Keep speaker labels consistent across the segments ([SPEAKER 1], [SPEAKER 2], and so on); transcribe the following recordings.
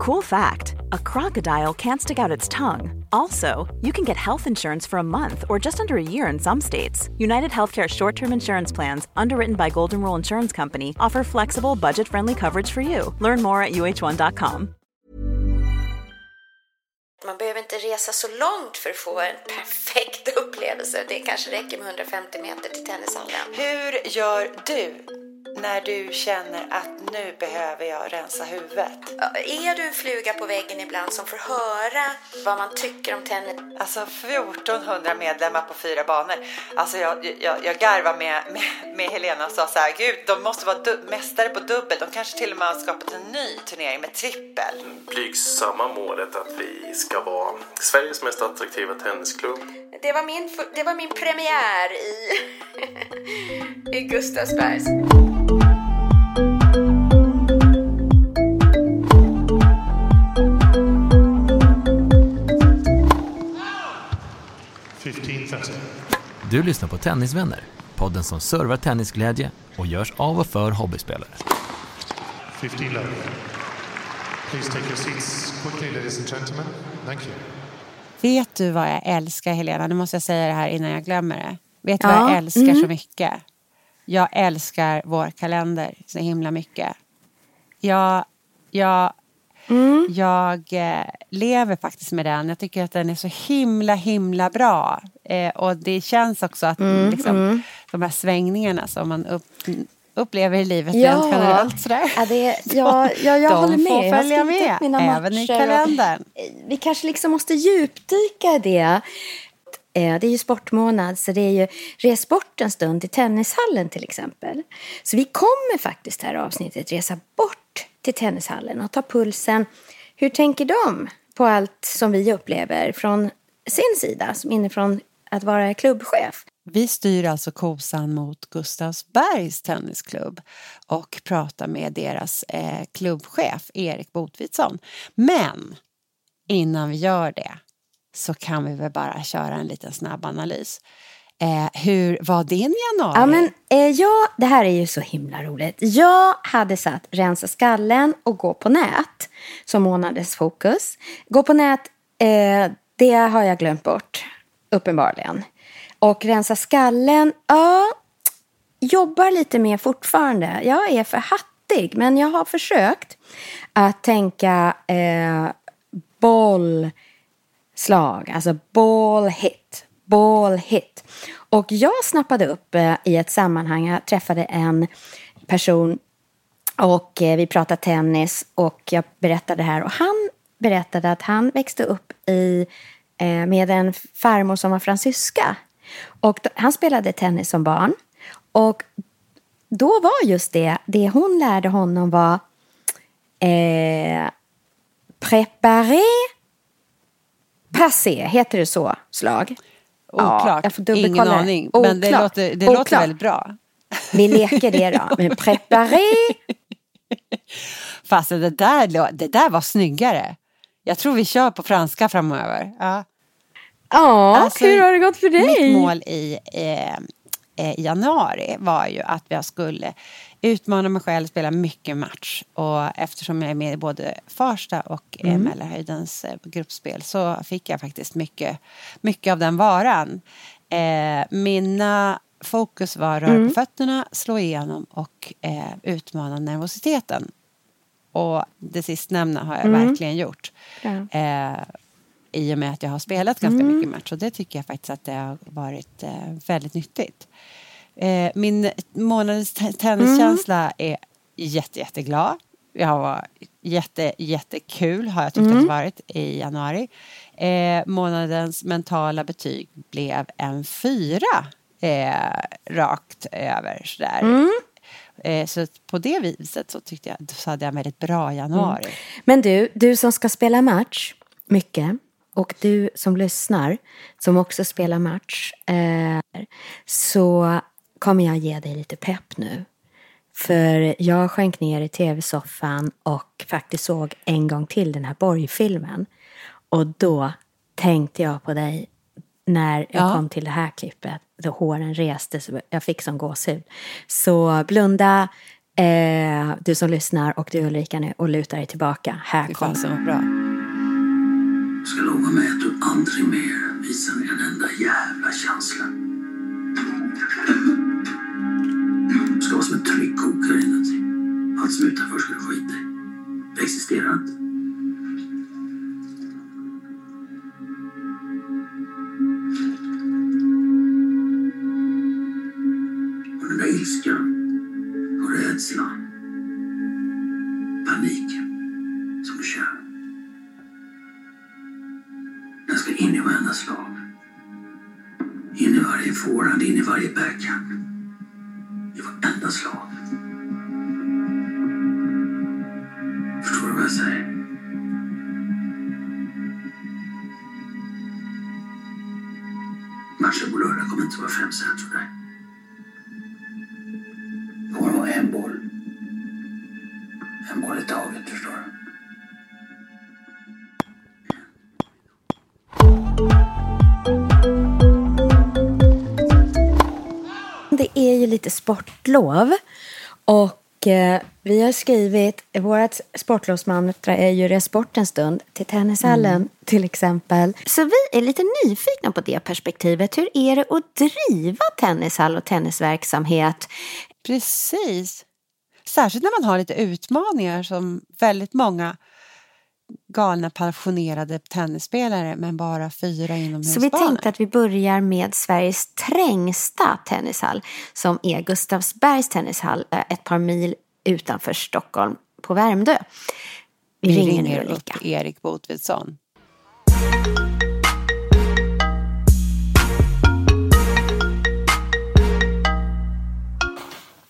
[SPEAKER 1] Cool fact a crocodile can't stick out its tongue. Also, you can get health insurance for a month or just under a year in some states. United Healthcare short term insurance plans, underwritten by Golden Rule Insurance Company, offer flexible, budget friendly coverage for you. Learn more at uh1.com.
[SPEAKER 2] Man behöver inte resa så långt för att få en perfekt upplevelse. Det kanske räcker med 150 meter till tennishallen.
[SPEAKER 3] Hur gör du när du känner att nu behöver jag rensa huvudet?
[SPEAKER 2] Är du en fluga på väggen ibland som får höra vad man tycker om tennis?
[SPEAKER 3] Alltså 1400 medlemmar på fyra banor. Alltså jag, jag, jag garvar med, med, med Helena och sa så här, gud de måste vara mästare på dubbel. De kanske till och med har skapat en ny turnering med trippel.
[SPEAKER 4] Blygsamma målet att vi ska vara Sveriges mest attraktiva tennisklubb.
[SPEAKER 2] Det var min, det var min premiär i, i Gustavsbergs.
[SPEAKER 5] Du lyssnar på Tennisvänner, podden som servar tennisglädje och görs av och för hobbyspelare.
[SPEAKER 6] 15 love. Please take your seats quickly, ladies and gentlemen. Thank you.
[SPEAKER 7] Vet du vad jag älskar, Helena? Nu måste jag säga det här innan jag glömmer det. Vet du ja. vad jag älskar mm. så mycket? Jag älskar vår kalender så himla mycket. Jag, jag Mm. Jag eh, lever faktiskt med den. Jag tycker att den är så himla, himla bra. Eh, och det känns också att mm, liksom, mm. de här svängningarna som man upp, upplever i livet ja. rent generellt. Sådär.
[SPEAKER 2] Ja, det, ja, ja, jag
[SPEAKER 7] de
[SPEAKER 2] håller med.
[SPEAKER 7] får följa med, även i kalendern.
[SPEAKER 2] Vi kanske liksom måste djupdyka i det. Eh, det är ju sportmånad, så det är ju res bort en stund till tennishallen till exempel. Så vi kommer faktiskt här avsnittet resa bort till tennishallen och ta pulsen. Hur tänker de på allt som vi upplever från sin sida, som inifrån att vara klubbchef?
[SPEAKER 7] Vi styr alltså kosan mot Gustavsbergs tennisklubb och pratar med deras eh, klubbchef Erik Botvidsson. Men innan vi gör det så kan vi väl bara köra en liten snabb analys. Eh, hur var din januari?
[SPEAKER 2] Ja, men, eh, jag, det här är ju så himla roligt. Jag hade satt rensa skallen och gå på nät som månadens fokus. Gå på nät, eh, det har jag glömt bort, uppenbarligen. Och rensa skallen, ja, jobbar lite mer fortfarande. Jag är för hattig, men jag har försökt att tänka eh, alltså ball hit, ball hit. Och jag snappade upp eh, i ett sammanhang, jag träffade en person och eh, vi pratade tennis och jag berättade det här och han berättade att han växte upp i, eh, med en farmor som var fransyska. Och han spelade tennis som barn. Och då var just det, det hon lärde honom var eh, preparé Passé, heter det så, slag?
[SPEAKER 7] Oklart, ja, jag ingen aning. Oklart. Men det, låter, det låter väldigt bra.
[SPEAKER 2] Vi leker det då. Men preparé.
[SPEAKER 7] Fast det där, det där var snyggare. Jag tror vi kör på franska framöver. Ja,
[SPEAKER 2] ja alltså, hur har det gått för dig?
[SPEAKER 7] Mitt mål i, eh, eh, i januari var ju att jag skulle utmana mig själv, spela mycket match. Och eftersom jag är med i både Farsta och mm. Mälarhöjdens eh, gruppspel så fick jag faktiskt mycket, mycket av den varan. Eh, mina fokus var röra mm. på fötterna, slå igenom och eh, utmana nervositeten. Och det sistnämnda har jag mm. verkligen gjort. Eh, I och med att jag har spelat ganska mm. mycket match och det tycker jag faktiskt att det har varit eh, väldigt nyttigt. Eh, min månadens tenniskänsla mm. är jätte, jätteglad. Jag var jätte, jättekul har jag tyckt mm. att det varit i januari. Eh, månadens mentala betyg blev en fyra eh, rakt över sådär. Mm. Eh, så på det viset så tyckte jag så hade jag en väldigt bra januari. Mm.
[SPEAKER 2] Men du, du som ska spela match mycket och du som lyssnar som också spelar match eh, så kommer jag ge dig lite pepp nu. För jag sjönk ner i tv-soffan och faktiskt såg en gång till den här Borgfilmen. Och då tänkte jag på dig när jag ja. kom till det här klippet. Då håren reste, så jag fick som gåshud. Så blunda, eh, du som lyssnar och du Ulrika nu och lutar dig tillbaka. Här
[SPEAKER 7] Fy
[SPEAKER 2] kommer
[SPEAKER 7] vad bra.
[SPEAKER 8] Ska lova mig att du aldrig mer visar mig en enda jävla känsla. Ska vara som en tryckkokare inuti. Allt som är utanför ska du skita i. Det existerar inte.
[SPEAKER 2] Sportlov. Och eh, vi har skrivit, vårt sportlovsmantra är ju resport en stund till tennishallen till exempel. Så vi är lite nyfikna på det perspektivet. Hur är det att driva tennishall och tennisverksamhet?
[SPEAKER 7] Precis. Särskilt när man har lite utmaningar som väldigt många galna passionerade tennisspelare men bara fyra inomhusbanor.
[SPEAKER 2] Så vi tänkte att vi börjar med Sveriges trängsta tennishall som är Gustavsbergs tennishall eh, ett par mil utanför Stockholm på Värmdö. Vi,
[SPEAKER 7] Vi
[SPEAKER 2] ringer,
[SPEAKER 7] ringer
[SPEAKER 2] nu Ulrika.
[SPEAKER 7] upp Erik Botvidsson.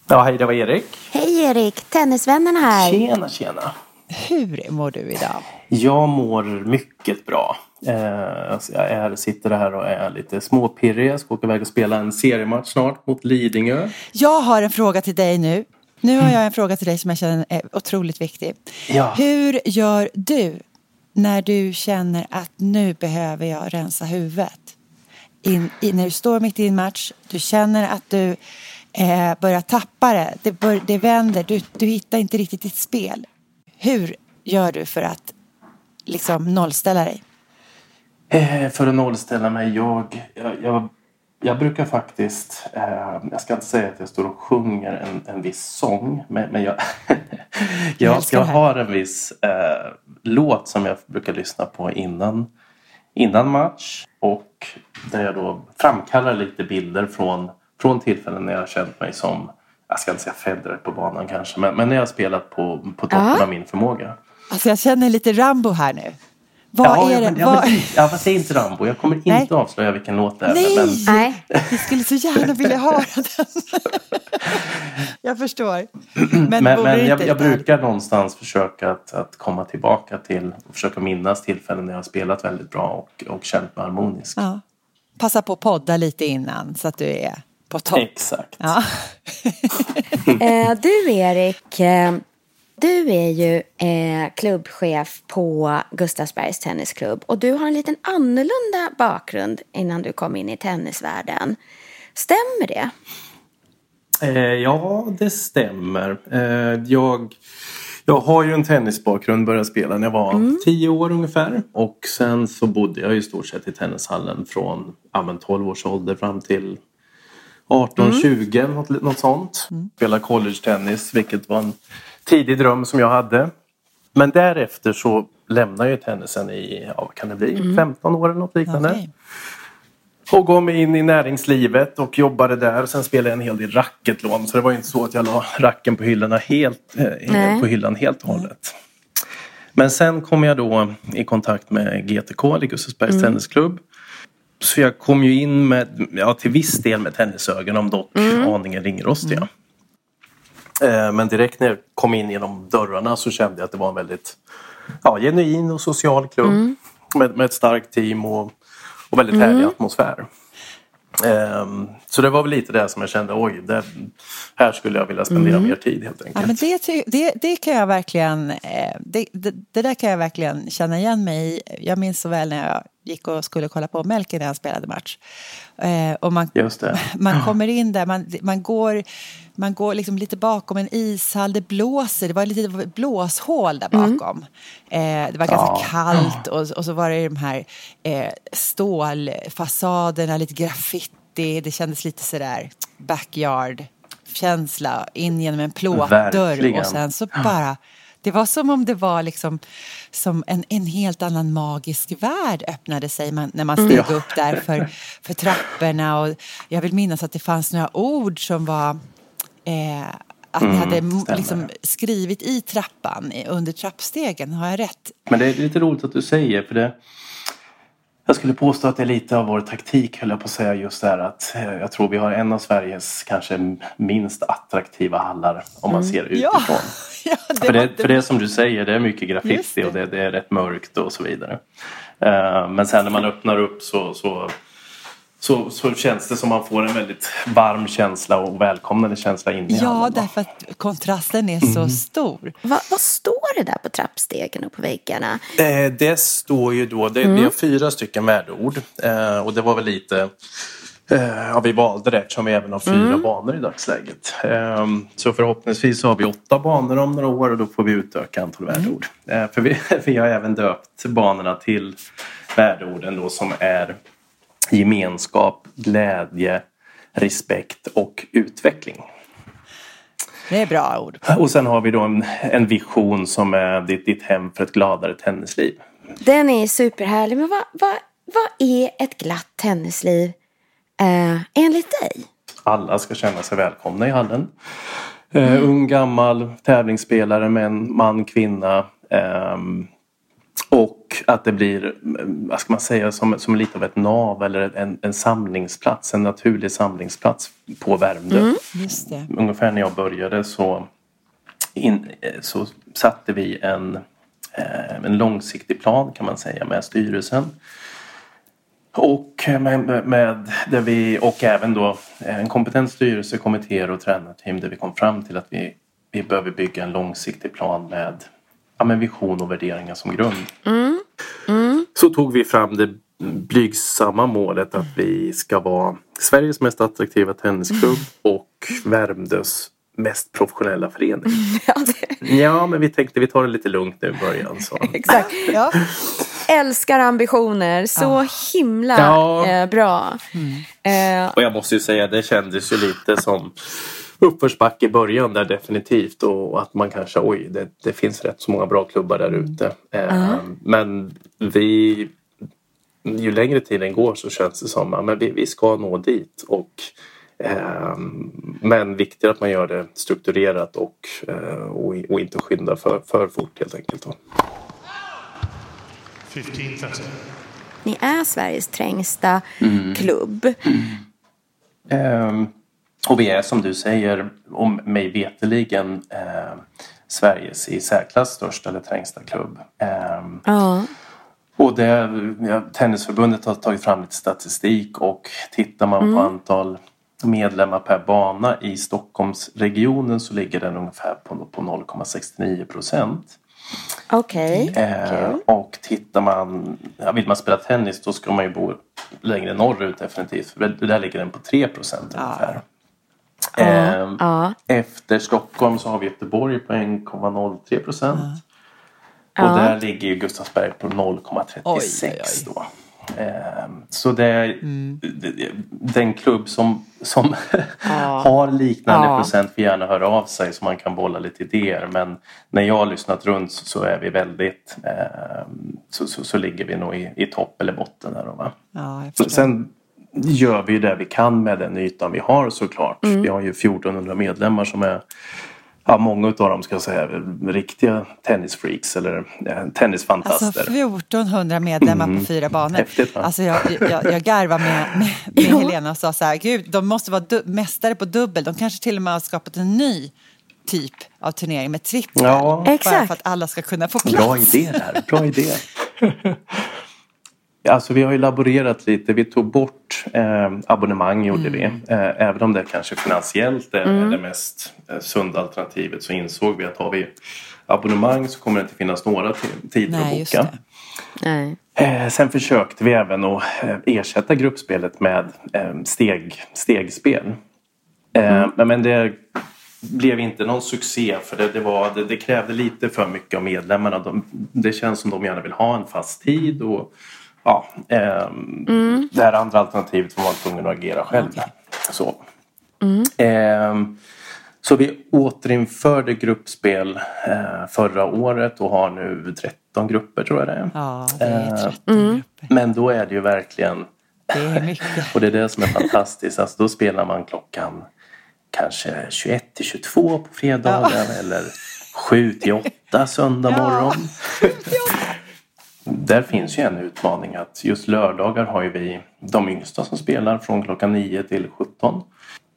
[SPEAKER 4] Ja, hej, det var Erik.
[SPEAKER 2] Hej Erik, Tennisvännerna här.
[SPEAKER 4] Tjena, tjena.
[SPEAKER 7] Hur mår du idag?
[SPEAKER 4] Jag mår mycket bra. Eh, alltså jag är, sitter här och är lite småpirrig. Jag ska åka iväg och spela en seriematch snart mot Lidingö.
[SPEAKER 7] Jag har en fråga till dig nu. Nu har jag en fråga till dig som jag känner är otroligt viktig.
[SPEAKER 4] Ja.
[SPEAKER 7] Hur gör du när du känner att nu behöver jag rensa huvudet? In, i, när du står mitt i en match, du känner att du eh, börjar tappa det, det, bör, det vänder, du, du hittar inte riktigt ditt spel. Hur gör du för att liksom nollställa dig?
[SPEAKER 4] Eh, för att nollställa mig, jag, jag, jag, jag brukar faktiskt, eh, jag ska inte säga att jag står och sjunger en, en viss sång, men, men jag, jag, jag har en viss eh, låt som jag brukar lyssna på innan, innan match och där jag då framkallar lite bilder från, från tillfällen när jag har känt mig som, jag ska inte säga Federer på banan kanske, men, men när jag har spelat på, på toppen
[SPEAKER 2] Ja.
[SPEAKER 4] av min förmåga.
[SPEAKER 7] Alltså jag känner lite Rambo här nu. Vad
[SPEAKER 4] ja,
[SPEAKER 7] är det?
[SPEAKER 4] men, ja,
[SPEAKER 7] vad...
[SPEAKER 4] ja, fast det är inte Rambo. Jag kommer inte
[SPEAKER 7] Nej.
[SPEAKER 4] att avslöja vilken låt det är.
[SPEAKER 7] Nej!
[SPEAKER 4] Men,
[SPEAKER 2] Nej,
[SPEAKER 7] Vi skulle så gärna vilja höra den. jag förstår. Men,
[SPEAKER 4] men, men
[SPEAKER 7] det
[SPEAKER 4] jag,
[SPEAKER 7] inte
[SPEAKER 4] jag brukar någonstans försöka att, att komma tillbaka till och försöka minnas tillfällen när jag har spelat väldigt bra och, och känt mig harmonisk.
[SPEAKER 7] Ja. Passa på att podda lite innan så att du är på topp.
[SPEAKER 4] Exakt.
[SPEAKER 7] Ja.
[SPEAKER 2] eh, du Erik, eh, du är ju eh, klubbchef på Gustavsbergs Tennisklubb och du har en liten annorlunda bakgrund innan du kom in i tennisvärlden. Stämmer det?
[SPEAKER 4] Eh, ja, det stämmer. Eh, jag, jag har ju en tennisbakgrund, började spela när jag var tio år ungefär. Och sen så bodde jag i stort sett i tennishallen från ja, men 12 års ålder fram till 18-20, något, något sånt. Spelade college-tennis, vilket var en tidig dröm som jag hade. Men därefter så lämnade jag tennisen i, ja vad kan det bli, 15 år eller något liknande.
[SPEAKER 7] Okej.
[SPEAKER 4] Och gav mig in i näringslivet och jobbade där. Sen spelade jag en hel del racketlån. Så det var inte så att jag la racken på, hyllorna helt, eh,
[SPEAKER 2] Nej.
[SPEAKER 4] på hyllan helt och hållet. Men sen kom jag då i kontakt med GTK, Gustavsbergs Tennisklubb. Så jag kom ju in med, ja, till viss del med tennisögon, om dock aningen ringrostiga. Eh, Men direkt när jag kom in genom dörrarna så kände jag att det var en väldigt ja, genuin och social klubb. Med, med ett starkt team och, och väldigt härlig atmosfär. Ehm, så det var väl lite det som jag kände, oj, det, här skulle jag vilja spendera mer tid helt enkelt.
[SPEAKER 7] Ja, men det, det, det kan jag verkligen, eh, det, det, det där kan jag verkligen känna igen mig i. Jag minns så väl när jag gick och skulle kolla på Melker när han spelade match. Eh, och man,
[SPEAKER 4] Just det.
[SPEAKER 7] man kommer in där, man, man går, man går liksom lite bakom en ishall, det blåser, det var lite blåshål där bakom. Eh, det var ganska
[SPEAKER 4] Ja.
[SPEAKER 7] kallt och, och så var det de här eh, stålfasaderna, lite graffiti, det kändes lite sådär backyard känsla in genom en plåtdörr och sen så bara det var som om det var liksom som en, en helt annan magisk värld öppnade sig man, när man steg
[SPEAKER 4] Ja.
[SPEAKER 7] upp där för, för trapporna. Och jag vill minnas att det fanns några ord som var eh, att ni hade liksom skrivit i trappan under trappstegen. Har jag rätt?
[SPEAKER 4] Men det är lite roligt att du säger för det jag skulle påstå att det är lite av vår taktik höll jag på att säga just det här att eh, jag tror vi har en av Sveriges kanske minst attraktiva hallar om man ser utifrån.
[SPEAKER 7] ja det
[SPEAKER 4] För det, för det är som du säger, det är mycket graffiti
[SPEAKER 7] det.
[SPEAKER 4] och det, det är rätt mörkt och så vidare. Eh, Men sen när man öppnar upp så, så, så, så känns det som man får en väldigt varm känsla och välkomnande känsla in i
[SPEAKER 7] Ja,
[SPEAKER 4] hallen. då.
[SPEAKER 7] därför att kontrasten är så stor.
[SPEAKER 2] Vad, vad står det där på trappstegen och på väggarna?
[SPEAKER 4] Eh, Det står ju då, det, vi har fyra stycken värdeord eh, och det var väl lite eh, Ja, vi valde det eftersom vi även har fyra banor i dagsläget. Eh, Så förhoppningsvis så har vi åtta banor om några år och då får vi utöka antal värdeord. Eh, För vi, vi har även döpt banorna till värdeorden då som är gemenskap, glädje, respekt och utveckling.
[SPEAKER 7] Det är bra ord.
[SPEAKER 4] Och sen har vi då en, en vision som är ditt, ditt hem för ett gladare tennisliv.
[SPEAKER 2] Den är superhärlig. Men vad, vad, vad är ett glatt tennisliv eh, enligt dig?
[SPEAKER 4] Alla ska känna sig välkomna i hallen. Eh, ung, gammal, tävlingsspelare, män, man, kvinna. och att det blir, mm, vad ska man säga, som, som lite av ett nav eller en, en samlingsplats, en naturlig samlingsplats på Värmdö.
[SPEAKER 7] Det.
[SPEAKER 4] Ungefär när jag började så, in, eh, så satte vi en, eh, en långsiktig plan kan man säga med styrelsen. Och, med, med, där vi, och även då en kompetent styrelse, kommittéer och tränarteam där vi kom fram till att vi, vi behöver bygga en långsiktig plan med ja, men vision och värderingar som grund. Så tog vi fram det blygsamma målet att vi ska vara Sveriges mest attraktiva tennisklubb och Värmdös mest professionella förening.
[SPEAKER 2] Ja, det,
[SPEAKER 4] Ja, men vi tänkte vi tar det lite lugnt nu i början. Så.
[SPEAKER 2] exakt.
[SPEAKER 7] Ja.
[SPEAKER 2] Älskar ambitioner. Så himla
[SPEAKER 4] Ja.
[SPEAKER 2] eh, bra. Eh,
[SPEAKER 4] Och jag måste ju säga, det kändes ju lite som uppförsbacke i början där definitivt. Och att man kanske, oj, det, det finns rätt så många bra klubbar där ute. Eh, Men vi, ju längre tiden går så känns det som att men vi, vi ska nå dit. Och, eh, men viktigt att man gör det strukturerat och, eh, och, och inte skynda för, för fort helt enkelt. Då.
[SPEAKER 6] 15.30.
[SPEAKER 2] ni är Sveriges trängsta klubb.
[SPEAKER 4] Ehm, och vi är som du säger, om mig veteligen eh, Sveriges i särklass största eller trängsta klubb. Ehm,
[SPEAKER 2] Ja.
[SPEAKER 4] och det, ja, Tennisförbundet har tagit fram lite statistik och tittar man på antal medlemmar per bana i Stockholmsregionen så ligger den ungefär på, på 0,69 procent.
[SPEAKER 2] Okej.
[SPEAKER 4] Eh, och tittar man, ja, vill man spela tennis då ska man ju bo längre norrut definitivt. För där ligger den på 3 procent ungefär. Eh,
[SPEAKER 2] Ja.
[SPEAKER 4] Efter Stockholm så har vi Göteborg på 1,03 procent.
[SPEAKER 2] Ja.
[SPEAKER 4] Och där ligger ju Gustavsberg på 0,36
[SPEAKER 7] Oj, oj, oj.
[SPEAKER 4] då. Eh, Så det är det- den klubb som, som har liknande
[SPEAKER 2] Ja.
[SPEAKER 4] procent får gärna höra av sig så man kan bolla lite idéer. Men när jag har lyssnat runt så, så är vi väldigt eh, så, så, så ligger vi nog i, i topp eller botten där då, va?
[SPEAKER 7] Ja.
[SPEAKER 4] Sen gör vi det vi kan med den ytan vi har såklart. Vi har ju 1400 medlemmar som är Ja, många av dem ska jag säga riktiga tennisfreaks eller eh, tennisfantaster.
[SPEAKER 7] Alltså 1400 medlemmar på fyra banor.
[SPEAKER 4] Häftigt, va?
[SPEAKER 7] Alltså jag, jag, jag garvar med, med, med Helena och sa så här, gud, de måste vara mästare på dubbel. De kanske till och med har skapat en ny typ av turnering med trippel.
[SPEAKER 4] Ja.
[SPEAKER 7] Bara
[SPEAKER 2] Exakt.
[SPEAKER 7] för att alla ska kunna få
[SPEAKER 4] Bra
[SPEAKER 7] plats.
[SPEAKER 4] idé där, bra idé. Alltså vi har ju laborerat lite. Vi tog bort eh, abonnemang gjorde vi.
[SPEAKER 7] Mm.
[SPEAKER 4] Eh, även om det kanske finansiellt är det mest eh, sunda alternativet så insåg vi att har vi abonnemang så kommer det inte finnas några tider
[SPEAKER 7] Nej,
[SPEAKER 4] att boka. Eh, sen försökte vi även att eh, ersätta gruppspelet med eh, steg, stegspel. Men, men det blev inte någon succé för det, det, var, det, det krävde lite för mycket av medlemmarna. De, det känns som de gärna vill ha en fast tid. Och, ja, ehm, Det här andra alternativet var man tvungen att agera själv. Så. Ehm, så vi återinförde gruppspel eh, förra året och har nu 13 grupper tror jag det är.
[SPEAKER 7] Ja, det är
[SPEAKER 4] Eh,
[SPEAKER 7] 13 grupper.
[SPEAKER 4] Men då är det ju verkligen
[SPEAKER 7] Det är mycket.
[SPEAKER 4] och det är det som är fantastiskt. Alltså, då spelar man klockan kanske 21 till 22 på fredagar eller 7 till 8 söndag morgon. Där finns ju en utmaning att just lördagar har ju vi de yngsta som spelar från klockan 9 till 17.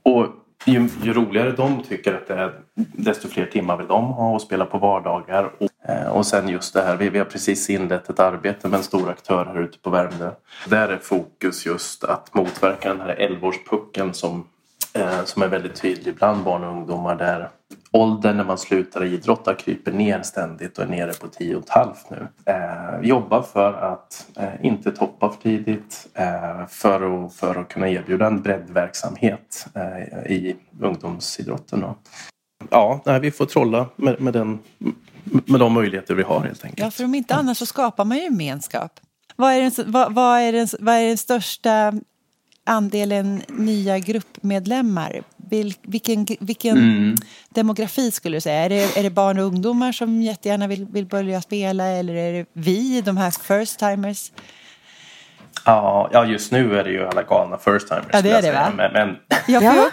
[SPEAKER 4] Och ju, ju roligare de tycker att det är desto fler timmar vill de ha och spela på vardagar. Och, eh, och sen just det här, vi, vi har precis inlett ett arbete med en stor aktör här ute på Värmdö. Där är fokus just att motverka den här 11-årspucken som, eh, som är väldigt tydlig bland barn och ungdomar där åldern när man slutar idrotta kryper ner ständigt och är nere på 10,5 nu. Eh, jobba för att eh, inte toppa för tidigt eh, för, att, för att kunna erbjuda en breddverksamhet eh, i ungdomsidrotten. Då. Ja, nej, vi får trolla med, med, den, med de möjligheter vi har helt enkelt.
[SPEAKER 7] Ja, för om inte annars så skapar man ju gemenskap. Vad är den, vad, vad är den, vad är den största andelen nya gruppmedlemmar? Vil, vilken vilken
[SPEAKER 4] Mm.
[SPEAKER 7] demografi skulle du säga? Är det, är det barn och ungdomar som jättegärna vill, vill börja spela eller är det vi, de här first timers?
[SPEAKER 4] Ja, ja, just nu är det ju alla galna first timers.
[SPEAKER 7] Ja, det är
[SPEAKER 4] jag
[SPEAKER 7] det,
[SPEAKER 4] säga.
[SPEAKER 7] va?
[SPEAKER 4] Men, men
[SPEAKER 7] Ja, jag,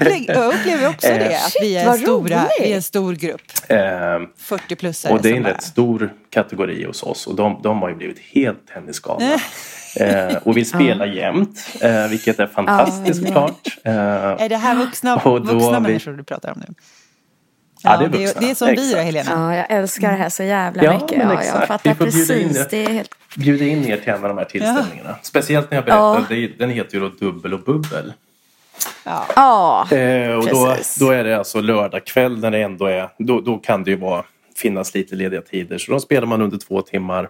[SPEAKER 7] upplever, också
[SPEAKER 4] Eh,
[SPEAKER 7] det, att vi är,
[SPEAKER 2] Shit,
[SPEAKER 7] stora,
[SPEAKER 2] roligt.
[SPEAKER 7] vi är en stor grupp.
[SPEAKER 4] eh,
[SPEAKER 7] 40-plussare.
[SPEAKER 4] Och det är en rätt stor kategori hos oss och de, de har ju blivit helt tennisgalna. eh, och vi spelar jämt, eh, vilket är fantastiskt
[SPEAKER 2] Ja,
[SPEAKER 4] såklart. Eh,
[SPEAKER 7] Är det här vuxna, vuxna
[SPEAKER 4] vi-
[SPEAKER 7] människor du pratar om nu?
[SPEAKER 4] Ja, det är
[SPEAKER 7] det,
[SPEAKER 4] vuxna.
[SPEAKER 7] det är som vi då,
[SPEAKER 4] Exakt.
[SPEAKER 7] Helena.
[SPEAKER 2] Ja, jag älskar det här så jävla
[SPEAKER 4] Ja,
[SPEAKER 2] mycket.
[SPEAKER 4] men
[SPEAKER 2] Ja, jag
[SPEAKER 4] exakt.
[SPEAKER 2] fattar
[SPEAKER 4] Vi får bjuda in
[SPEAKER 2] precis.
[SPEAKER 4] det.
[SPEAKER 2] Är helt...
[SPEAKER 4] bjuder in er till en av de här tillställningarna. Speciellt när jag berättar,
[SPEAKER 2] Ja.
[SPEAKER 4] den heter ju då Dubbel och bubbel.
[SPEAKER 7] Ja.
[SPEAKER 2] Ja,
[SPEAKER 4] Eh, och då,
[SPEAKER 2] Precis.
[SPEAKER 4] då är det alltså lördag kväll när det ändå är, då, då kan det ju vara, finnas lite lediga tider. Så då spelar man under två timmar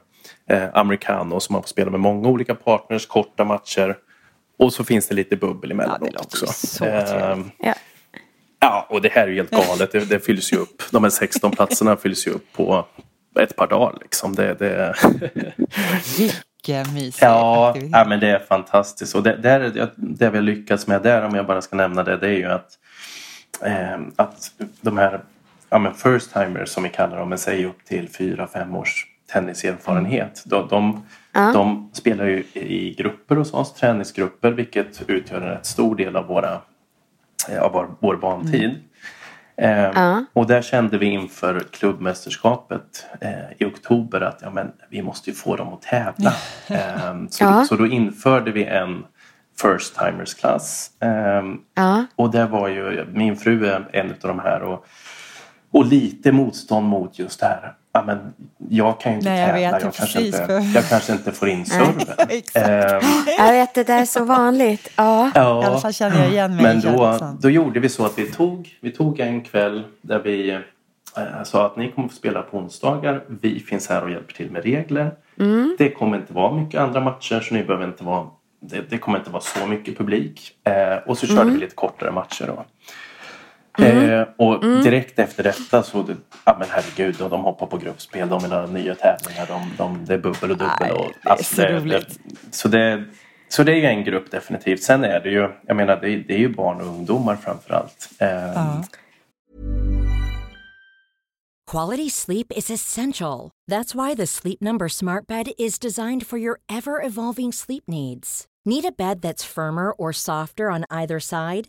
[SPEAKER 4] eh, americano så man får spela med många olika partners, korta matcher. Och så finns det lite bubbel emellanåt
[SPEAKER 7] Ja,
[SPEAKER 4] också.
[SPEAKER 7] så
[SPEAKER 4] Eh,
[SPEAKER 2] ja.
[SPEAKER 4] Ja, och det här är ju helt galet. Det, det fylls ju upp. De här 16 platserna fylls ju upp på ett par dagar. Liksom. Det, det,
[SPEAKER 7] Vilken mysig
[SPEAKER 4] Ja,
[SPEAKER 7] aktivitet.
[SPEAKER 4] ja, men det är fantastiskt. Och det, det, det- vi har lyckats med där, om jag bara ska nämna det, det är ju att, eh, att de här ja, men first timers som vi kallar dem, men säg upp till 4-5 års tenniserfarenhet. De, de, de spelar ju i grupper hos oss, träningsgrupper, vilket utgör en rätt stor del av, våra, av vår, vår bantid. Eh, Och där kände vi inför klubbmästerskapet eh, i oktober att ja, men, vi måste ju få dem att tävla. Eh, så,
[SPEAKER 2] Ja.
[SPEAKER 4] så då införde vi en first timers klass. Eh,
[SPEAKER 2] Ja.
[SPEAKER 4] Och det var ju, min fru är en av de här och, och lite motstånd mot just det här. Ja, men jag kan ju inte
[SPEAKER 7] Nej, jag
[SPEAKER 4] tävla,
[SPEAKER 7] vet
[SPEAKER 4] jag, kanske inte,
[SPEAKER 7] för-
[SPEAKER 4] jag kanske inte får in serven.
[SPEAKER 7] Exakt.
[SPEAKER 4] Eh,
[SPEAKER 2] Jag vet, det där är så vanligt. Ja.
[SPEAKER 4] Ja,
[SPEAKER 7] I alla fall känner jag igen mig
[SPEAKER 4] men då,
[SPEAKER 7] känslan.
[SPEAKER 4] då gjorde vi så att vi tog, vi tog en kväll där vi eh, sa att ni kommer få spela på onsdagar. Vi finns här och hjälper till med regler. Det kommer inte vara mycket andra matcher så ni behöver inte vara det, det kommer inte vara så mycket publik. Eh, och så körde vi lite kortare matcher då. Eh, och direkt efter detta så, det, ja men herregud, och de hoppar på gruppspel, de vill ha nya tävlingar, de, de, det är bubbel och dubbel. Och,
[SPEAKER 7] det är så roligt.
[SPEAKER 4] så, det, så det är ju en grupp definitivt. Sen är det ju, jag menar det, är- det är ju barn och ungdomar framförallt. Eh,
[SPEAKER 7] Ja.
[SPEAKER 9] Quality sleep is essential. That's why the Sleep Number Smart Bed is designed for your ever evolving sleep needs. Need a bed that's firmer or softer on either side?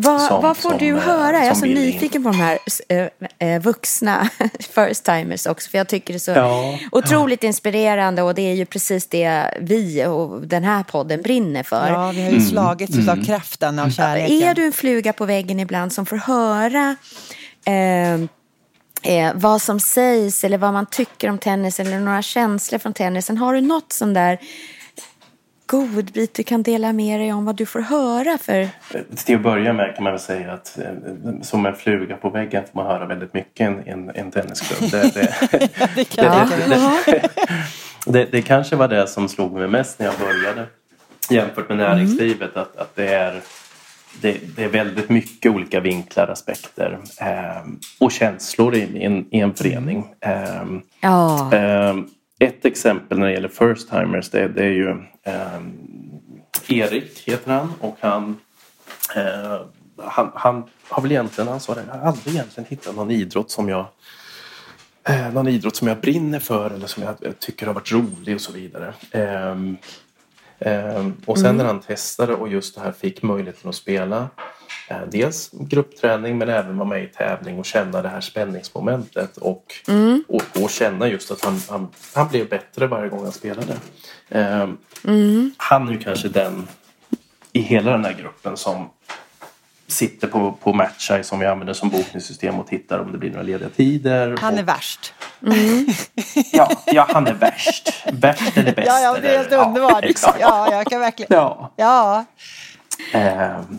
[SPEAKER 2] Vad,
[SPEAKER 4] Som-
[SPEAKER 2] vad får
[SPEAKER 4] som,
[SPEAKER 2] du
[SPEAKER 4] eh,
[SPEAKER 2] höra? Jag är så
[SPEAKER 4] bildning.
[SPEAKER 2] nyfiken på de här eh, vuxna first timers också. För jag tycker det är så
[SPEAKER 4] Ja.
[SPEAKER 2] otroligt inspirerande och det är ju precis det vi och den här podden brinner för.
[SPEAKER 7] Ja, vi har ju slagits av kraften av kärleken.
[SPEAKER 2] Är du en fluga på väggen ibland som får höra eh, eh, vad som sägs eller vad man tycker om tennis eller några känslor från tennisen? Har du något sån där godbit du kan dela med dig om vad du får höra för
[SPEAKER 4] Till att börja med kan man väl säga att eh, som en fluga på väggen får man höra väldigt mycket i en, en, en tennisklubb. Det, det,
[SPEAKER 7] Det mig.
[SPEAKER 4] det, det kanske var det som slog mig mest när jag började jämfört med näringslivet. Att, att det, är, det, det är väldigt mycket olika vinklar, aspekter eh, och känslor i, i, en, i en förening. Eh,
[SPEAKER 2] Ja.
[SPEAKER 4] Eh, ett exempel när det gäller first timers det, det är ju eh, Erik heter han och han, eh, han, han har väl egentligen, han sa det, jag har aldrig egentligen hittat någon idrott som jag eh, någon idrott som jag brinner för eller som jag, tycker har varit rolig och så vidare. Ehm, ehm, och sen när han testade och just det här fick möjligheten att spela dels gruppträning men även vara med i tävling och känna det här spänningsmomentet och, och, och känna just att han, han, han blev bättre varje gång han spelade. Ehm, Han är ju kanske den i hela den här gruppen som sitter på, på Matcheye som vi använder som bokningssystem och tittar om det blir några lediga tider.
[SPEAKER 7] Han är
[SPEAKER 4] och,
[SPEAKER 7] värst.
[SPEAKER 4] ja, ja, han är värst. Värst eller bäst.
[SPEAKER 7] Ja, ja, det är helt
[SPEAKER 4] eller-
[SPEAKER 7] underbart.
[SPEAKER 4] exakt.
[SPEAKER 7] Ja, jag kan verkligen.
[SPEAKER 4] Ja.
[SPEAKER 7] Ja,
[SPEAKER 4] Eh,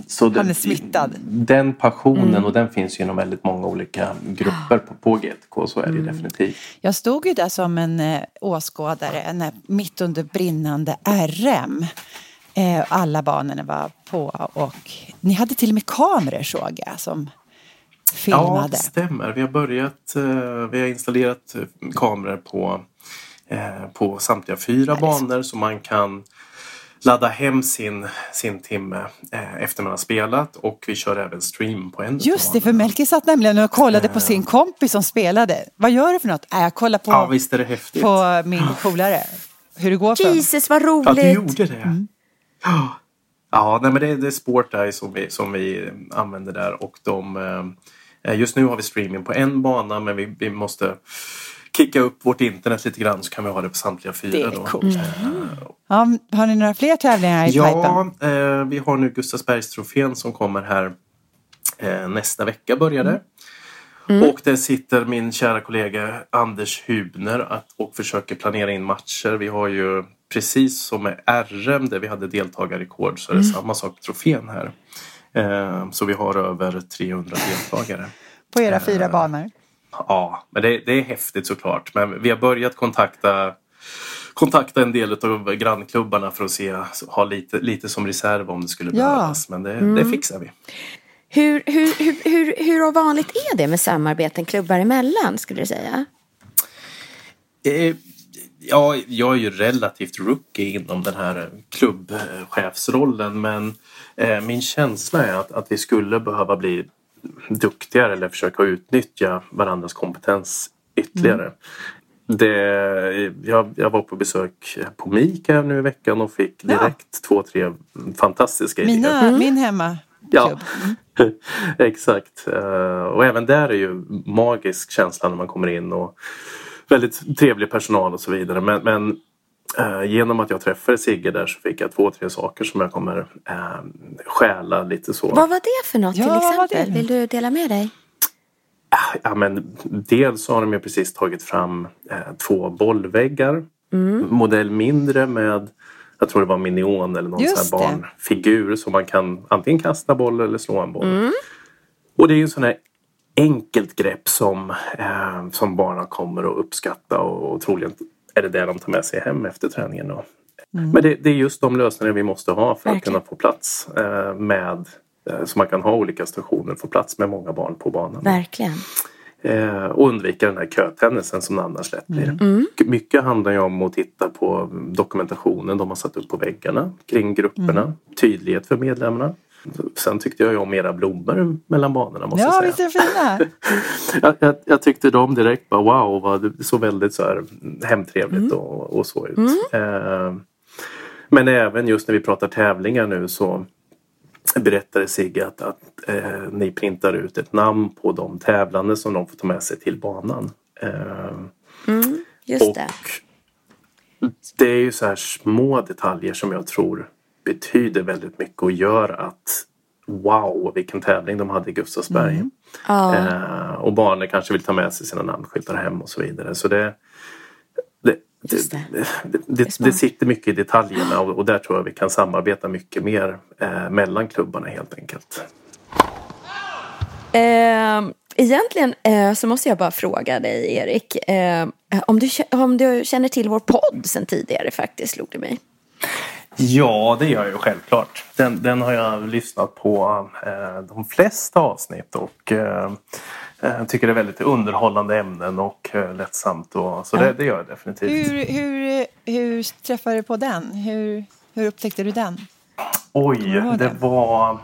[SPEAKER 4] så
[SPEAKER 7] Han är smittad.
[SPEAKER 4] Den passionen och den finns ju inom väldigt många olika grupper på, på GTK. Så är det definitivt.
[SPEAKER 7] Jag stod ju där som en eh, åskådare när, mitt under brinnande RM. Eh, alla banorna var på och ni hade till och med kameror såg jag som
[SPEAKER 4] Ja,
[SPEAKER 7] filmade.
[SPEAKER 4] det stämmer. Vi har börjat, eh, vi har installerat eh, kameror på, eh, på samtliga fyra banor så man kan ladda hem sin, sin timme eh, efter man har spelat och vi kör även stream på en
[SPEAKER 7] Just det, för. Melker satt nämligen och kollade på sin kompis som spelade. Vad gör du för något? Äh, jag kollar på,
[SPEAKER 4] Ja, visst är det häftigt.
[SPEAKER 7] på min polare. Hur det går för.
[SPEAKER 2] Jesus vad
[SPEAKER 4] Ja,
[SPEAKER 2] roligt!
[SPEAKER 4] du gjorde det. Ja, ja nej, men det, det är Sporteye som vi, som vi använder där. Och de, eh, just nu har vi streaming på en bana men vi, vi måste kicka upp vårt internet lite grann så kan vi ha det på samtliga fyra.
[SPEAKER 7] Det är
[SPEAKER 4] då.
[SPEAKER 7] coolt. Ja, har ni några fler tävlingar i pipen?
[SPEAKER 4] Ja, eh, vi har nu Gustavsbergstrofén som kommer här eh, nästa vecka började. Och där sitter min kära kollega Anders Hubner att, och försöker planera in matcher. Vi har ju precis som med RM där vi hade deltagarrekord så är det samma sak på trofén här. Eh, så vi har över 300 deltagare.
[SPEAKER 7] På era fyra banor?
[SPEAKER 4] Ja, men det, det är häftigt såklart. Men vi har börjat kontakta kontakta en del av grannklubbarna för att se, ha lite, lite som reserv om det skulle
[SPEAKER 7] Ja.
[SPEAKER 4] behövas. Men det, det fixar vi.
[SPEAKER 2] Hur, hur, hur, hur, hur vanligt är det med samarbeten klubbar emellan skulle du säga?
[SPEAKER 4] Eh, Ja, jag är ju relativt rookie inom den här klubbchefsrollen men eh, min känsla är att, att vi skulle behöva bli duktigare eller försöka utnyttja varandras kompetens ytterligare. Det, jag, jag var på besök på MIK här nu i veckan och fick direkt två, tre fantastiska idéer.
[SPEAKER 7] Mina, Min hemma.
[SPEAKER 4] Ja, exakt. Eh, Och även där är ju magisk känsla när man kommer in och väldigt trevlig personal och så vidare. Men, men genom att jag träffade Sigge där så fick jag två, tre saker som jag kommer eh, stjäla lite så.
[SPEAKER 2] Vad var det för något
[SPEAKER 7] Ja,
[SPEAKER 2] till exempel? Vill du dela med dig?
[SPEAKER 4] Ja, men dels så har de ju precis tagit fram eh, två bollväggar. Modell mindre med, jag tror det var minion eller någon
[SPEAKER 7] Just
[SPEAKER 4] sån här barnfigur som man kan antingen kasta boll eller slå en boll. Och det är ju en sån här enkelt grepp som, eh, som barnen kommer att uppskatta och, och troligen är det det de tar med sig hem efter träningen. Då. Men det, det är just de lösningar vi måste ha för att
[SPEAKER 2] Verkligen.
[SPEAKER 4] kunna få plats eh, med eh, så man kan ha olika stationer och få plats med många barn på banan.
[SPEAKER 2] Verkligen.
[SPEAKER 4] Eh, och undvika den här kötennisen som det annars lätt blir.
[SPEAKER 2] Mm.
[SPEAKER 4] Mycket handlar ju om att titta på dokumentationen de har satt upp på väggarna kring grupperna.
[SPEAKER 7] Mm.
[SPEAKER 4] Tydlighet för medlemmarna. Sen tyckte jag ju om era blommor mellan banorna måste
[SPEAKER 7] Ja,
[SPEAKER 4] jag
[SPEAKER 7] visst
[SPEAKER 4] säga.
[SPEAKER 7] är de fina?
[SPEAKER 4] Jag, jag, tyckte de direkt bara wow, vad det såg väldigt så här hemtrevligt
[SPEAKER 7] Mm.
[SPEAKER 4] och, och så ut. Eh, men även just när vi pratar tävlingar nu så berättade Sigge att, att eh, ni printar ut ett namn på de tävlande som de får ta med sig till banan. Eh,
[SPEAKER 2] Mm, just
[SPEAKER 4] och
[SPEAKER 2] det.
[SPEAKER 4] det är ju så här små detaljer som jag tror betyder väldigt mycket och gör att wow vilken tävling de hade i Gustavsberg.
[SPEAKER 2] Mm. Ja.
[SPEAKER 4] Eh, och barnen kanske vill ta med sig sina namnskyltar hem och så vidare. Så det, det, det,
[SPEAKER 2] det.
[SPEAKER 4] det, det, sitter mycket i detaljerna och, och där tror jag vi kan samarbeta mycket mer eh, mellan klubbarna helt enkelt.
[SPEAKER 2] Eh, egentligen eh, så måste jag bara fråga dig, Erik. Eh, om, du, om du känner till vår podd sen tidigare faktiskt, slog det mig.
[SPEAKER 4] Ja, det gör jag ju självklart. Den, den har jag lyssnat på eh, de flesta avsnitt och eh, eh, tycker det är väldigt underhållande ämnen och eh, lättsamt. Och, så det, det gör jag definitivt.
[SPEAKER 7] Hur, hur, hur träffade du på den? Hur, hur upptäckte du den?
[SPEAKER 4] Oj,
[SPEAKER 7] var
[SPEAKER 4] det
[SPEAKER 7] det?
[SPEAKER 4] var...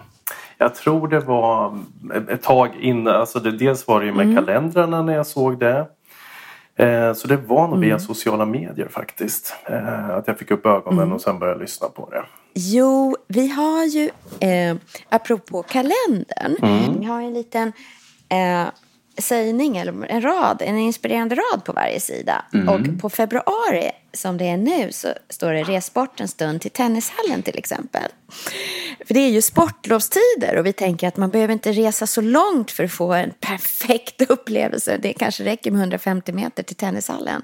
[SPEAKER 4] Jag tror det var ett tag innan. Alltså det, dels var det ju med kalendrarna när jag såg det. Eh, så det var nog via sociala medier faktiskt. Eh, att jag fick upp ögonen och sen började lyssna på det.
[SPEAKER 2] Jo, vi har ju, eh, apropå kalendern, vi har en liten eh, sägning, eller en rad, en inspirerande rad på varje sida. Och på februari, som det är nu, så står det res bort en stund till tennishallen till exempel. För det är ju sportlovstider och vi tänker att man behöver inte resa så långt för att få en perfekt upplevelse. Det kanske räcker med 150 meter till tennishallen.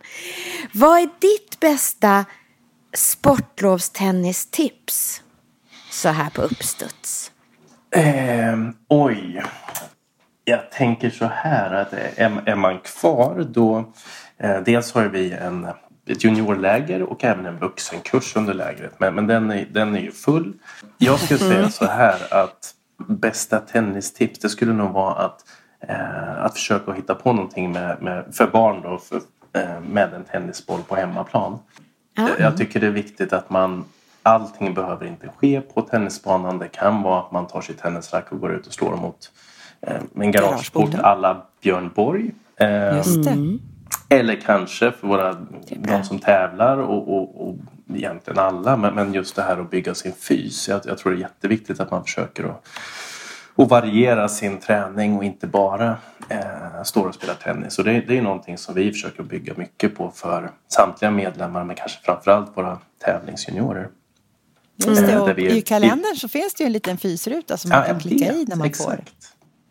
[SPEAKER 2] Vad är ditt bästa sportlovstennistips så här på uppstuds?
[SPEAKER 4] Ehm, oj. Jag tänker så här att är, är man kvar då eh, dels har vi en, ett juniorläger och även en vuxenkurs under lägret. Men, men den, är, den är ju full. Jag skulle säga så här att bästa tennistips det skulle nog vara att, eh, att försöka hitta på någonting med, med, för barn då, för, eh, med en tennisboll på hemmaplan. Jag tycker det är viktigt att man Allting behöver inte ske på tennisbanan. Det kan vara att man tar sitt tennisrack och går ut och slår mot en garageport alla Björn Borg. Eh,
[SPEAKER 7] Just det.
[SPEAKER 4] eller kanske för våra, de som tävlar och, och, och egentligen alla. Men, men just det här att bygga sin fys. Jag, jag tror det är jätteviktigt att man försöker att, att variera sin träning och inte bara eh, står och spelar tennis. Och det, det är någonting som vi försöker bygga mycket på för samtliga medlemmar men kanske framförallt våra tävlingsjuniorer.
[SPEAKER 7] Just det.
[SPEAKER 4] Eh,
[SPEAKER 7] Och
[SPEAKER 4] vi-
[SPEAKER 7] I kalendern så finns det ju en liten fysruta som man
[SPEAKER 4] Ja,
[SPEAKER 7] kan
[SPEAKER 4] jag
[SPEAKER 7] klicka i när man
[SPEAKER 4] Exakt.
[SPEAKER 7] får.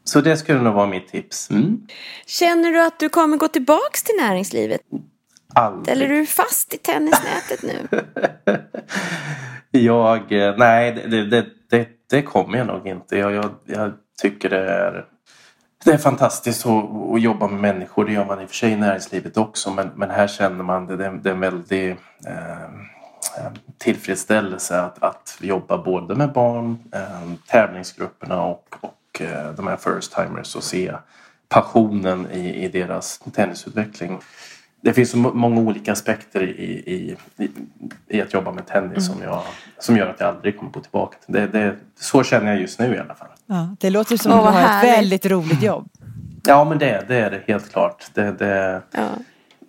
[SPEAKER 4] Så det skulle nog vara mitt tips. Mm.
[SPEAKER 2] Känner du att du kommer gå tillbaks till näringslivet?
[SPEAKER 4] Aldrig.
[SPEAKER 2] Eller är du fast i tennisnätet nu?
[SPEAKER 4] Jag, eh, nej det, det, det, det kommer jag nog inte. Jag, jag, jag tycker det är, det är fantastiskt att, att jobba med människor. Det gör man i och för sig i näringslivet också. Men, men här känner man det, det, är- det är en väldig eh, eh, tillfredsställelse att, att jobba både med barn, eh, tävlingsgrupperna och, och eh, de här first timers och se passionen i, i deras tennisutveckling. Det finns så må- många olika aspekter i, i, i, att jobba med tennis som, jag, som gör att jag aldrig kommer gå tillbaka. till det, det, så känner jag just nu i alla fall.
[SPEAKER 7] Ja, det låter som att du har ett väldigt roligt jobb.
[SPEAKER 4] Ja men det, det är det helt klart. Det, det,
[SPEAKER 2] Ja.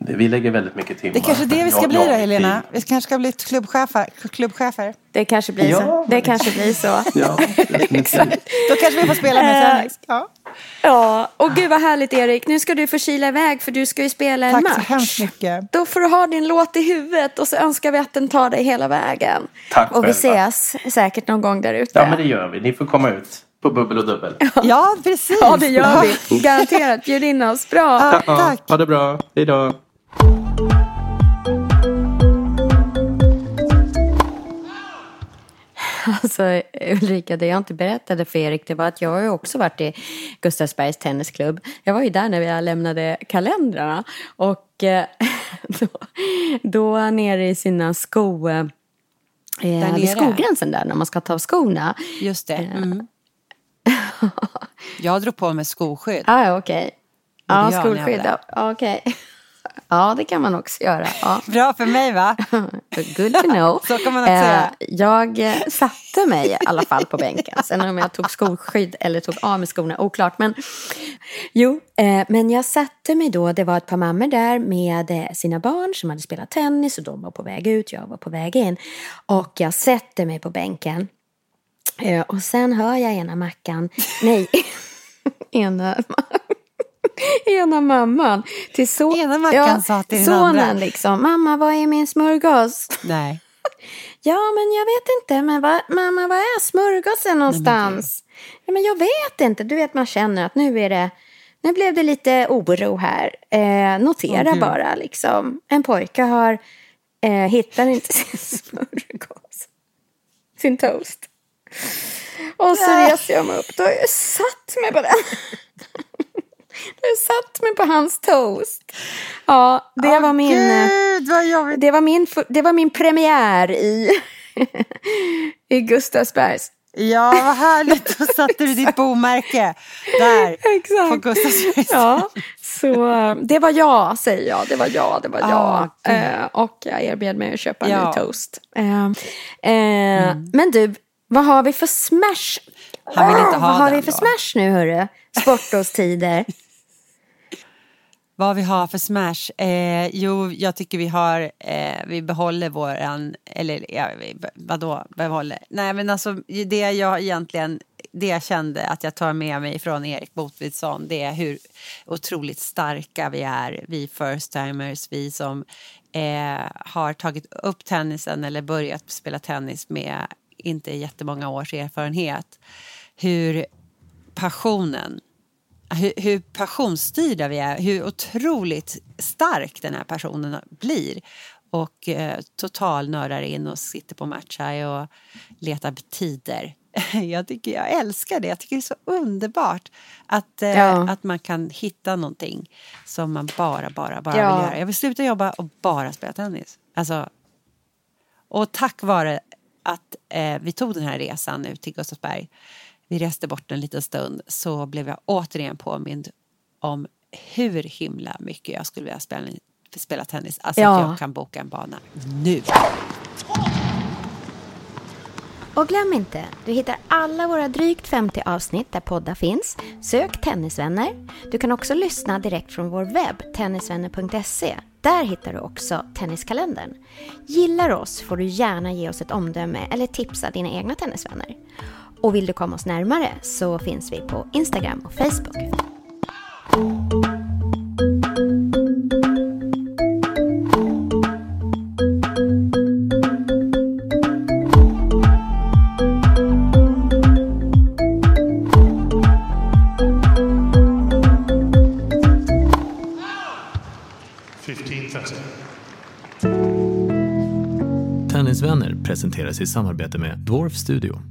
[SPEAKER 4] Det, vi lägger väldigt mycket timmar.
[SPEAKER 7] Det är kanske det vi ska
[SPEAKER 4] Jag-
[SPEAKER 7] bli då, Helena. Vi kanske ska bli klubbchefer. klubbchefer.
[SPEAKER 2] Det kanske blir
[SPEAKER 4] Ja,
[SPEAKER 2] så. Det kanske blir så.
[SPEAKER 4] Ja, definitivt.
[SPEAKER 7] Då kanske vi får spela med
[SPEAKER 2] Eh,
[SPEAKER 7] tennis. Ja.
[SPEAKER 2] Ja, och gud vad härligt Erik. Nu ska du få kila iväg för du ska ju spela en
[SPEAKER 7] Tack
[SPEAKER 2] match.
[SPEAKER 7] så hemskt mycket.
[SPEAKER 2] Då får du ha din låt i huvudet och så önskar vi att den tar dig hela vägen.
[SPEAKER 4] Tack
[SPEAKER 2] och vi
[SPEAKER 4] själva.
[SPEAKER 2] ses säkert någon gång där ute.
[SPEAKER 4] Ja men det gör vi. Ni får komma ut på bubbel och dubbel.
[SPEAKER 7] Ja, precis.
[SPEAKER 2] Ja, det gör vi. Garanterat. Bjud in oss. Bra.
[SPEAKER 7] Ja, tack.
[SPEAKER 4] Ha det bra. Hej då.
[SPEAKER 2] Alltså Ulrika, det jag inte berättade för Erik det var att jag har ju också varit i Gustavsbergs tennisklubb. Jag var ju där när vi lämnade kalendrarna och eh, då, då nere i sina sko... Eh,
[SPEAKER 7] nere?
[SPEAKER 2] vid skogränsen där när man ska ta av skorna.
[SPEAKER 7] Just det. Mm. Jag drog på mig skoskydd.
[SPEAKER 2] Ah, ja, okej. Ja,
[SPEAKER 7] ni
[SPEAKER 2] skolskydd.
[SPEAKER 7] alla.
[SPEAKER 2] Ja, det kan man också göra. Ja.
[SPEAKER 7] Bra för mig va?
[SPEAKER 2] Good to know.
[SPEAKER 7] Så kan man också
[SPEAKER 2] Eh,
[SPEAKER 7] göra.
[SPEAKER 2] Jag eh, satte mig i alla fall på bänken. Sen om jag tog skolskydd eller tog av mig skorna, oklart. Men jo, eh, men jag satte mig då. Det var ett par mammor där med eh, sina barn som hade spelat tennis och de var på väg ut, jag var på väg in. Och jag sätter mig på bänken. Eh, Och sen hör jag ena mackan, nej, ena, ena mamman till så,
[SPEAKER 7] Ena mackan sa till
[SPEAKER 2] sonen
[SPEAKER 7] andra.
[SPEAKER 2] liksom, mamma vad är min smörgås?
[SPEAKER 7] Nej.
[SPEAKER 2] Ja, men jag vet inte. Men vad, mamma, var är smörgåsen någonstans? Ja, men jag vet inte. Du vet, man känner att nu är det... Nu blev det lite oro här. Eh, notera
[SPEAKER 7] Gud.
[SPEAKER 2] bara liksom. En pojke har... Eh, hittar inte sin smörgås. Sin toast. Och så reser jag mig upp. Då har jag satt mig på den. Jag satt mig på hans toast. Ja, det var min... eh,
[SPEAKER 7] Gud
[SPEAKER 2] det var min, det var min premiär i, i Gustavsbergs.
[SPEAKER 7] Ja, vad härligt. Då satte du ditt bomärke där på
[SPEAKER 2] Exakt.
[SPEAKER 7] Gustavsbergs.
[SPEAKER 2] Ja, så eh, det var jag, säger jag. Det var jag, det var jag.
[SPEAKER 7] Ah, gud.
[SPEAKER 2] Eh, och jag erbjöd mig att köpa en
[SPEAKER 7] Ja. Mm.
[SPEAKER 2] ny toast. Eh, eh, Men du, vad har vi för smash?
[SPEAKER 7] Han vill inte
[SPEAKER 2] Åh,
[SPEAKER 7] ha
[SPEAKER 2] Vad har
[SPEAKER 7] den
[SPEAKER 2] vi för
[SPEAKER 7] då.
[SPEAKER 2] smash nu, hörru? Sportlovstider.
[SPEAKER 7] Vad vi har för smash? Eh, jo, jag tycker vi har, eh, vi behåller våran, eller ja, vi- vadå behåller? Nej men alltså det jag egentligen, det jag kände att jag tar med mig från Erik Botvidsson det är hur otroligt starka vi är, vi first timers, vi som eh, har tagit upp tennisen eller börjat spela tennis med inte jättemånga års erfarenhet. Hur passionen hur, hur passionsstyrda vi är, hur otroligt stark den här personen blir. Och eh, totalnördar in och sitter på Matcheye och letar tider. Jag, tycker, jag älskar det, jag tycker det är så underbart att, eh,
[SPEAKER 2] Ja.
[SPEAKER 7] att man kan hitta någonting som man bara, bara, bara
[SPEAKER 2] Ja.
[SPEAKER 7] vill göra. Jag vill sluta jobba och bara spela tennis. Alltså, och tack vare att eh, vi tog den här resan nu till Gustavsberg, vi reste bort en liten stund, så blev jag återigen påmind om hur himla mycket jag skulle vilja spela, spela tennis. Alltså
[SPEAKER 2] Ja.
[SPEAKER 7] att jag kan boka en bana nu.
[SPEAKER 2] Och glöm inte, du hittar alla våra drygt 50 avsnitt där poddar finns. Sök Tennisvänner. Du kan också lyssna direkt från vår webb, tennisvänner.se. Där hittar du också Tenniskalendern. Gillar oss får du gärna ge oss ett omdöme eller tipsa dina egna tennisvänner. Och vill du komma oss närmare så finns vi på Instagram och Facebook.
[SPEAKER 5] Tennisvänner presenteras i samarbete med Dwarf Studio.